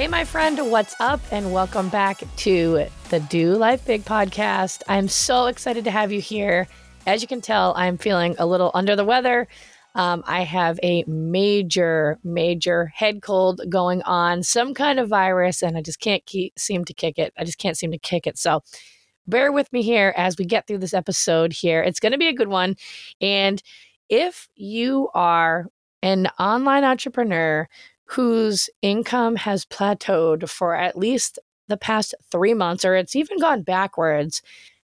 Hey, my friend, what's up? And welcome back to the Do Life Big podcast. I'm so excited to have you here. As you can tell, I'm feeling a little under the weather. Um, I have a major, major head cold going on, some kind of virus, and I just can't keep, seem to kick it. I just can't seem to kick it. So bear with me here as we get through this episode here. It's going to be a good one. And if you are an online entrepreneur whose income has plateaued for at least the past three months, or it's even gone backwards,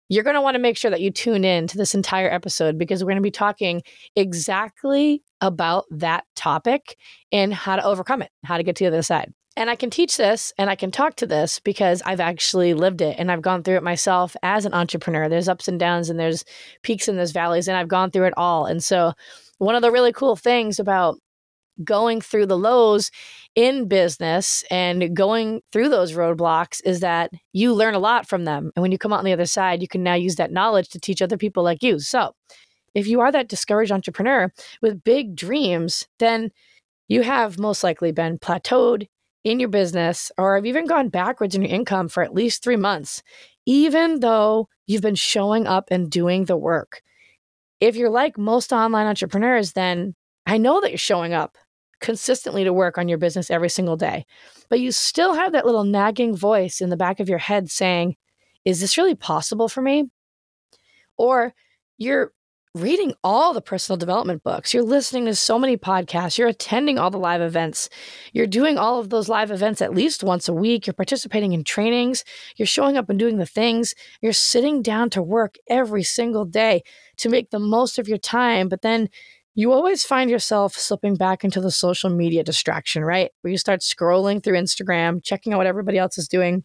you're going to want to make sure that you tune in to this entire episode because we're going to be talking exactly about that topic and how to overcome it, how to get to the other side. And I can teach this and I can talk to this because I've actually lived it and I've gone through it myself as an entrepreneur. There's ups and downs and there's peaks and there's valleys, and I've gone through it all. And so, one of the really cool things about going through the lows in business and going through those roadblocks is that you learn a lot from them. And when you come out on the other side, you can now use that knowledge to teach other people like you. So, if you are that discouraged entrepreneur with big dreams, then you have most likely been plateaued in your business or have even gone backwards in your income for at least three months, even though you've been showing up and doing the work. If you're like most online entrepreneurs, then I know that you're showing up consistently to work on your business every single day, but you still have that little nagging voice in the back of your head saying, Is this really possible for me? Or you're reading all the personal development books, you're listening to so many podcasts, you're attending all the live events, you're doing all of those live events at least once a week, you're participating in trainings, you're showing up and doing the things, you're sitting down to work every single day to make the most of your time, but then you always find yourself slipping back into the social media distraction, right? Where you start scrolling through Instagram, checking out what everybody else is doing,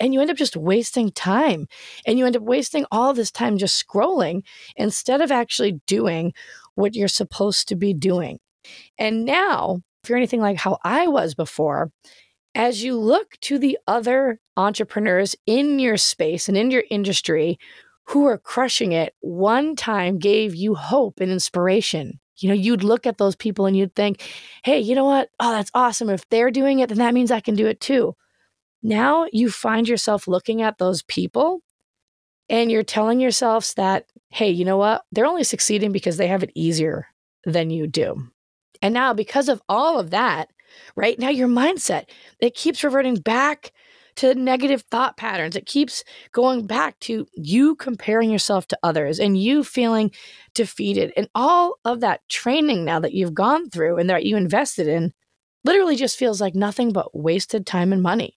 and you end up just wasting time. And you end up wasting all this time just scrolling instead of actually doing what you're supposed to be doing. And now, if you're anything like how I was before, as you look to the other entrepreneurs in your space and in your industry who are crushing it one time gave you hope and inspiration. You know, you'd look at those people and you'd think, hey, you know what? Oh, that's awesome. If they're doing it, then that means I can do it too. Now you find yourself looking at those people and you're telling yourselves that, hey, you know what? They're only succeeding because they have it easier than you do. And now, because of all of that, right now, your mindset, it keeps reverting back to negative thought patterns. It keeps going back to you comparing yourself to others and you feeling defeated. And all of that training now that you've gone through and that you invested in literally just feels like nothing but wasted time and money.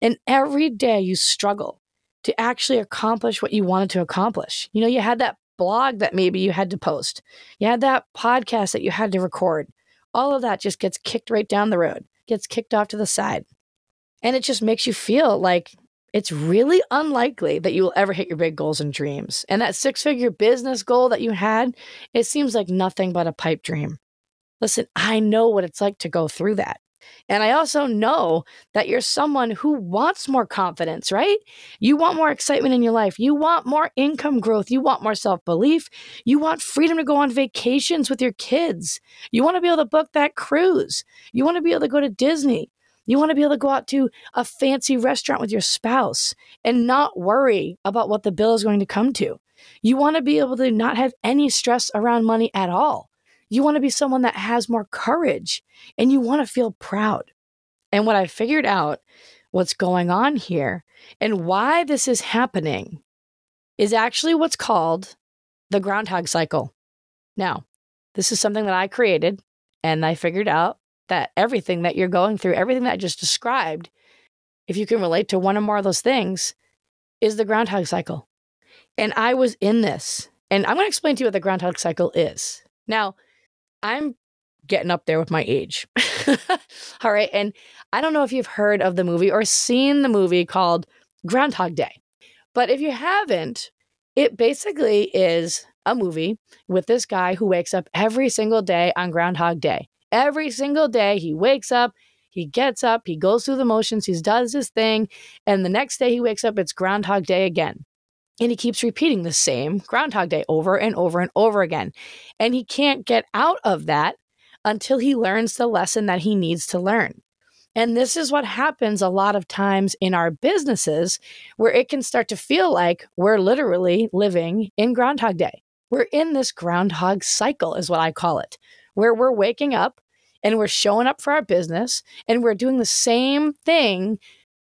And every day you struggle to actually accomplish what you wanted to accomplish. You know, you had that blog that maybe you had to post, you had that podcast that you had to record. All of that just gets kicked right down the road, gets kicked off to the side. And it just makes you feel like it's really unlikely that you will ever hit your big goals and dreams. And that six figure business goal that you had, it seems like nothing but a pipe dream. Listen, I know what it's like to go through that. And I also know that you're someone who wants more confidence, right? You want more excitement in your life. You want more income growth. You want more self belief. You want freedom to go on vacations with your kids. You want to be able to book that cruise. You want to be able to go to Disney. You want to be able to go out to a fancy restaurant with your spouse and not worry about what the bill is going to come to. You want to be able to not have any stress around money at all. You want to be someone that has more courage and you want to feel proud. And what I figured out, what's going on here, and why this is happening is actually what's called the groundhog cycle. Now, this is something that I created, and I figured out that everything that you're going through, everything that I just described, if you can relate to one or more of those things, is the groundhog cycle. And I was in this. And I'm going to explain to you what the groundhog cycle is. Now, I'm getting up there with my age. All right. And I don't know if you've heard of the movie or seen the movie called Groundhog Day. But if you haven't, it basically is a movie with this guy who wakes up every single day on Groundhog Day. Every single day, he wakes up, he gets up, he goes through the motions, he does his thing, and the next day he wakes up, it's Groundhog Day again. And he keeps repeating the same Groundhog Day over and over and over again. And he can't get out of that until he learns the lesson that he needs to learn. And this is what happens a lot of times in our businesses, where it can start to feel like we're literally living in Groundhog Day. We're in this Groundhog cycle, is what I call it, where we're waking up and we're showing up for our business and we're doing the same thing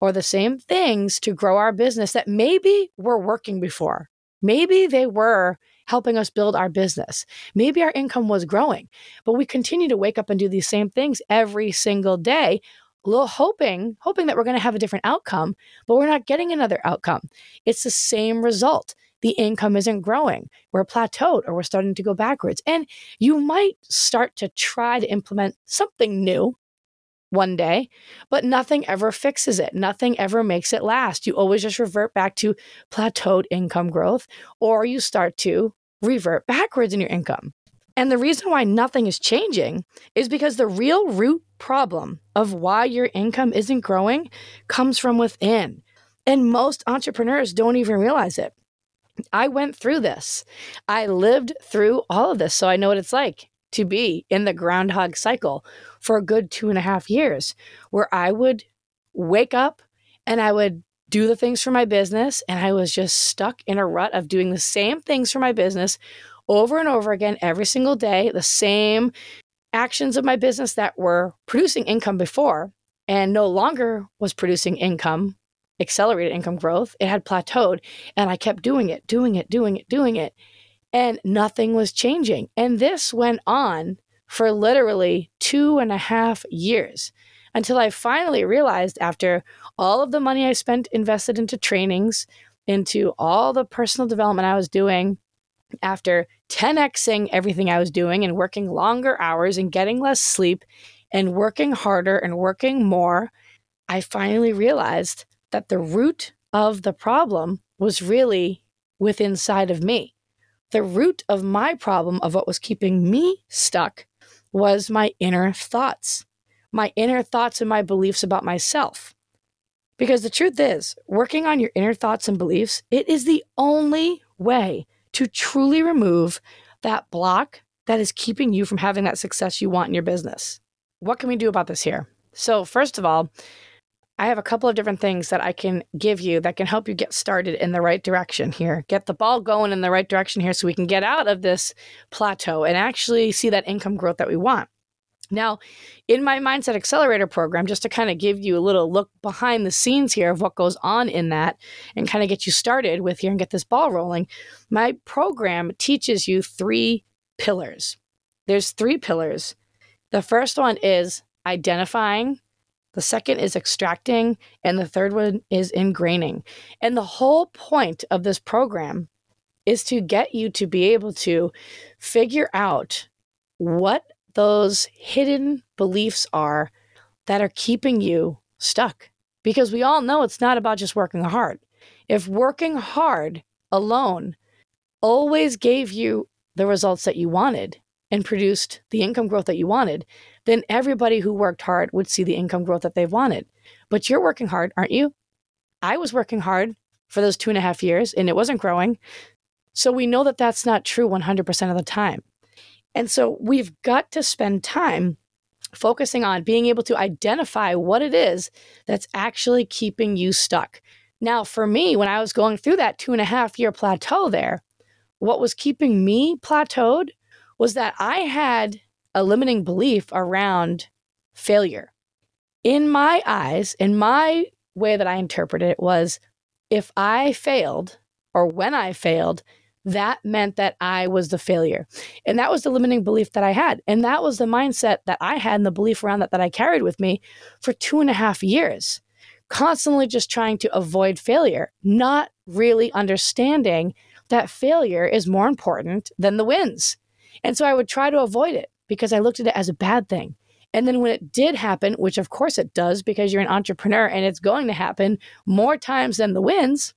or the same things to grow our business that maybe were working before. Maybe they were helping us build our business. Maybe our income was growing, but we continue to wake up and do these same things every single day, little hoping, hoping that we're going to have a different outcome, but we're not getting another outcome. It's the same result. The income isn't growing. We're plateaued or we're starting to go backwards. And you might start to try to implement something new one day, but nothing ever fixes it. Nothing ever makes it last. You always just revert back to plateaued income growth, or you start to revert backwards in your income. And the reason why nothing is changing is because the real root problem of why your income isn't growing comes from within. And most entrepreneurs don't even realize it. I went through this. I lived through all of this. So I know what it's like to be in the groundhog cycle for a good two and a half years, where I would wake up and I would do the things for my business. And I was just stuck in a rut of doing the same things for my business over and over again every single day, the same actions of my business that were producing income before and no longer was producing income, accelerated income growth. It had plateaued. And I kept doing it, doing it, doing it, doing it and nothing was changing. And this went on for literally two and a half years until I finally realized after all of the money I spent invested into trainings, into all the personal development I was doing, after 10xing everything I was doing and working longer hours and getting less sleep and working harder and working more, I finally realized that the root of the problem was really within inside of me the root of my problem of what was keeping me stuck was my inner thoughts, my inner thoughts and my beliefs about myself. Because the truth is, working on your inner thoughts and beliefs, it is the only way to truly remove that block that is keeping you from having that success you want in your business. What can we do about this here? So, first of all, I have a couple of different things that I can give you that can help you get started in the right direction here. Get the ball going in the right direction here so we can get out of this plateau and actually see that income growth that we want. Now, in my Mindset Accelerator program, just to kind of give you a little look behind the scenes here of what goes on in that and kind of get you started with here and get this ball rolling, my program teaches you three pillars. There's three pillars. The first one is identifying the second is extracting, and the third one is ingraining. And the whole point of this program is to get you to be able to figure out what those hidden beliefs are that are keeping you stuck. Because we all know it's not about just working hard. If working hard alone always gave you the results that you wanted and produced the income growth that you wanted, then everybody who worked hard would see the income growth that they wanted. But you're working hard, aren't you? I was working hard for those two and a half years and it wasn't growing. So we know that that's not true 100% of the time. And so we've got to spend time focusing on being able to identify what it is that's actually keeping you stuck. Now, for me, when I was going through that two and a half year plateau there, what was keeping me plateaued was that I had a limiting belief around failure. in my eyes, in my way that I interpreted it, was if I failed or when I failed, that meant that I was the failure. And that was the limiting belief that I had. And that was the mindset that I had and the belief around that that I carried with me for two and a half years, constantly just trying to avoid failure, not really understanding that failure is more important than the wins. And so I would try to avoid it because I looked at it as a bad thing. And then when it did happen, which of course it does because you're an entrepreneur and it's going to happen more times than the wins,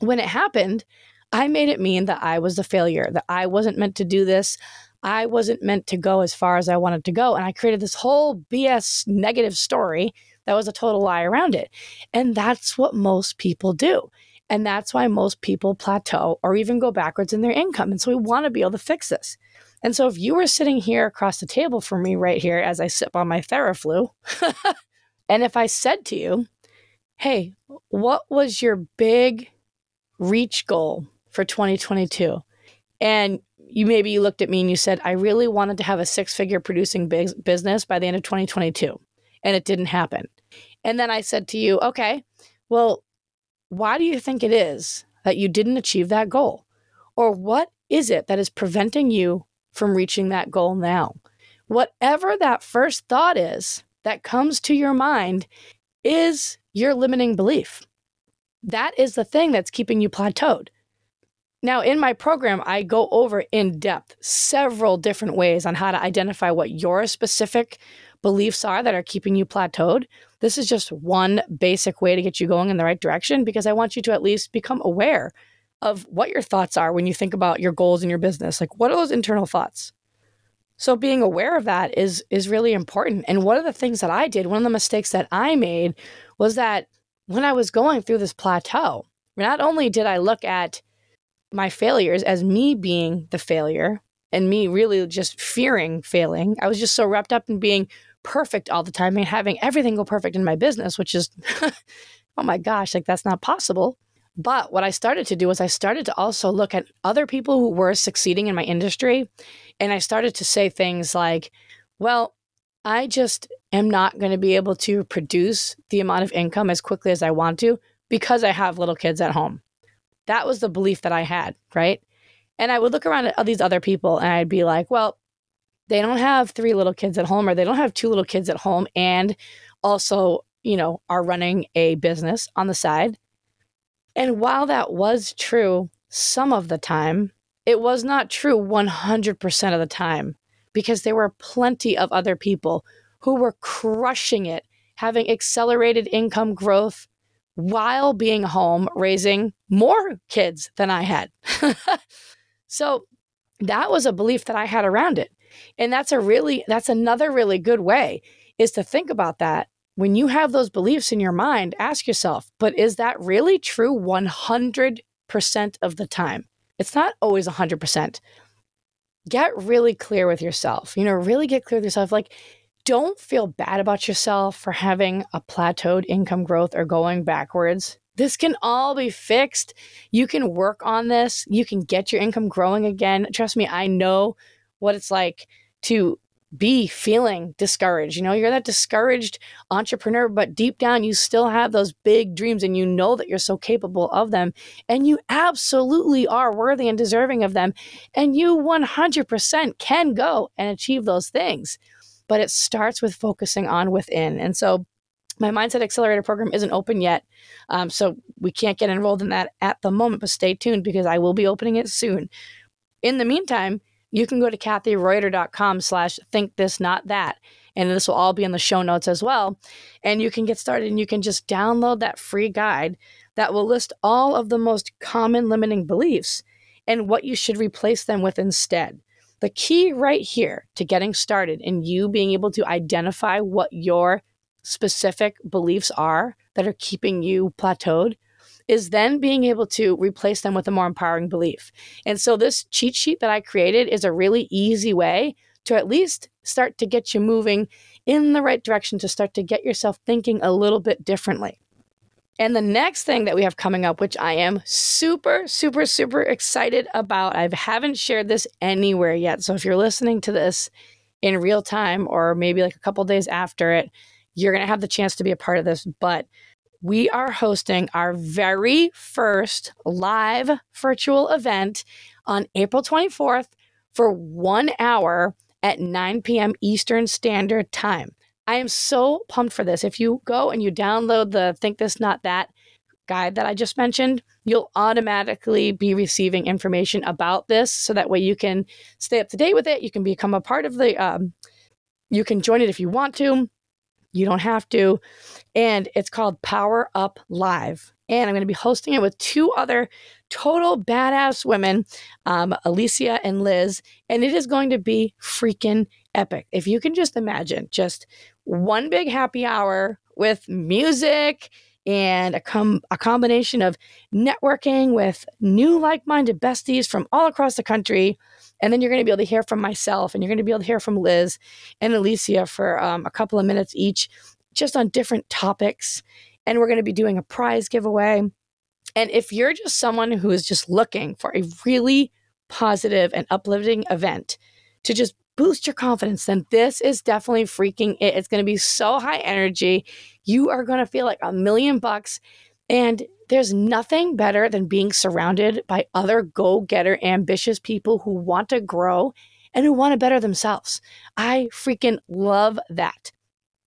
when it happened, I made it mean that I was the failure, that I wasn't meant to do this. I wasn't meant to go as far as I wanted to go. And I created this whole BS negative story that was a total lie around it. And that's what most people do. And that's why most people plateau or even go backwards in their income. And so we want to be able to fix this. And so if you were sitting here across the table from me right here as I sip on my Theraflu, and if I said to you, hey, what was your big reach goal for 2022? And you maybe you looked at me and you said, I really wanted to have a six figure producing business by the end of 2022. And it didn't happen. And then I said to you, okay, well, why do you think it is that you didn't achieve that goal? Or what is it that is preventing you from reaching that goal now? Whatever that first thought is that comes to your mind is your limiting belief. That is the thing that's keeping you plateaued. Now, in my program, I go over in depth several different ways on how to identify what your specific beliefs are that are keeping you plateaued. This is just one basic way to get you going in the right direction because I want you to at least become aware of what your thoughts are when you think about your goals in your business. Like what are those internal thoughts? So being aware of that is is really important. And one of the things that I did, one of the mistakes that I made was that when I was going through this plateau, not only did I look at my failures as me being the failure and me really just fearing failing, I was just so wrapped up in being perfect all the time and having everything go perfect in my business, which is, oh my gosh, like that's not possible. But what I started to do was I started to also look at other people who were succeeding in my industry. And I started to say things like, well, I just am not going to be able to produce the amount of income as quickly as I want to because I have little kids at home. That was the belief that I had, right? And I would look around at these other people and I'd be like, well, they don't have three little kids at home or they don't have two little kids at home and also, you know, are running a business on the side. And while that was true some of the time, it was not true 100% of the time because there were plenty of other people who were crushing it, having accelerated income growth while being home raising more kids than I had. so that was a belief that I had around it. And that's a really, that's another really good way is to think about that. When you have those beliefs in your mind, ask yourself, but is that really true 100% of the time? It's not always 100%. Get really clear with yourself. You know, really get clear with yourself. Like, don't feel bad about yourself for having a plateaued income growth or going backwards. This can all be fixed. You can work on this. You can get your income growing again. Trust me, I know what it's like to be feeling discouraged. You know, you're that discouraged entrepreneur, but deep down, you still have those big dreams and you know that you're so capable of them. And you absolutely are worthy and deserving of them. And you 100% can go and achieve those things. But it starts with focusing on within. And so, my Mindset Accelerator program isn't open yet. Um, so, we can't get enrolled in that at the moment, but stay tuned because I will be opening it soon. In the meantime, you can go to kathyreuter.com slash think this not that and this will all be in the show notes as well. And you can get started and you can just download that free guide that will list all of the most common limiting beliefs and what you should replace them with instead. The key right here to getting started and you being able to identify what your specific beliefs are that are keeping you plateaued is then being able to replace them with a more empowering belief. And so, this cheat sheet that I created is a really easy way to at least start to get you moving in the right direction, to start to get yourself thinking a little bit differently. And the next thing that we have coming up, which I am super, super, super excited about, I haven't shared this anywhere yet. So if you're listening to this in real time or maybe like a couple days after it, you're going to have the chance to be a part of this. But we are hosting our very first live virtual event on April 24th for one hour at 9 p.m. Eastern Standard Time. I am so pumped for this. If you go and you download the Think This Not That guide that I just mentioned, you'll automatically be receiving information about this so that way you can stay up to date with it. You can become a part of the, um, you can join it if you want to. You don't have to. And it's called Power Up Live. And I'm going to be hosting it with two other total badass women, um, Alicia and Liz. And it is going to be freaking epic. If you can just imagine just one big happy hour with music and a, com- a combination of networking with new like-minded besties from all across the country. And then you're going to be able to hear from myself and you're going to be able to hear from liz and alicia for um, a couple of minutes each just on different topics. And we're going to be doing a prize giveaway. And if you're just someone who is just looking for a really positive and uplifting event to just boost your confidence, then this is definitely freaking it. It's going to be so high energy. You are going to feel like a million bucks. And there's nothing better than being surrounded by other go getter, ambitious people who want to grow and who want to better themselves. I freaking love that.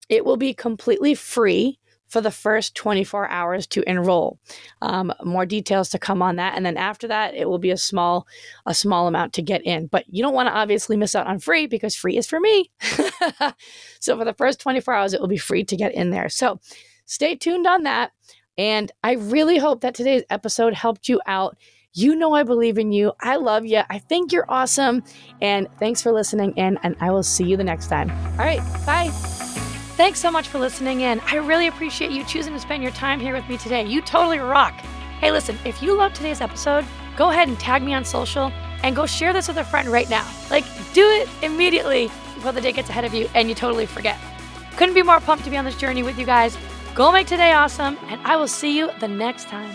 It will be completely free for the first 24 hours to enroll. Um, more details to come on that, and then after that, it will be a small a small amount to get in. But you don't want to obviously miss out on free because free is for me. so for the first 24 hours, it will be free to get in there. So stay tuned on that. And I really hope that today's episode helped you out. You know, I believe in you. I love you. I think you're awesome. And thanks for listening in. And I will see you the next time. All right. Bye. Thanks so much for listening in. I really appreciate you choosing to spend your time here with me today. You totally rock. Hey, listen, if you love today's episode, go ahead and tag me on social and go share this with a friend right now. Like, do it immediately before the day gets ahead of you and you totally forget. Couldn't be more pumped to be on this journey with you guys. Go make today awesome, and I will see you the next time.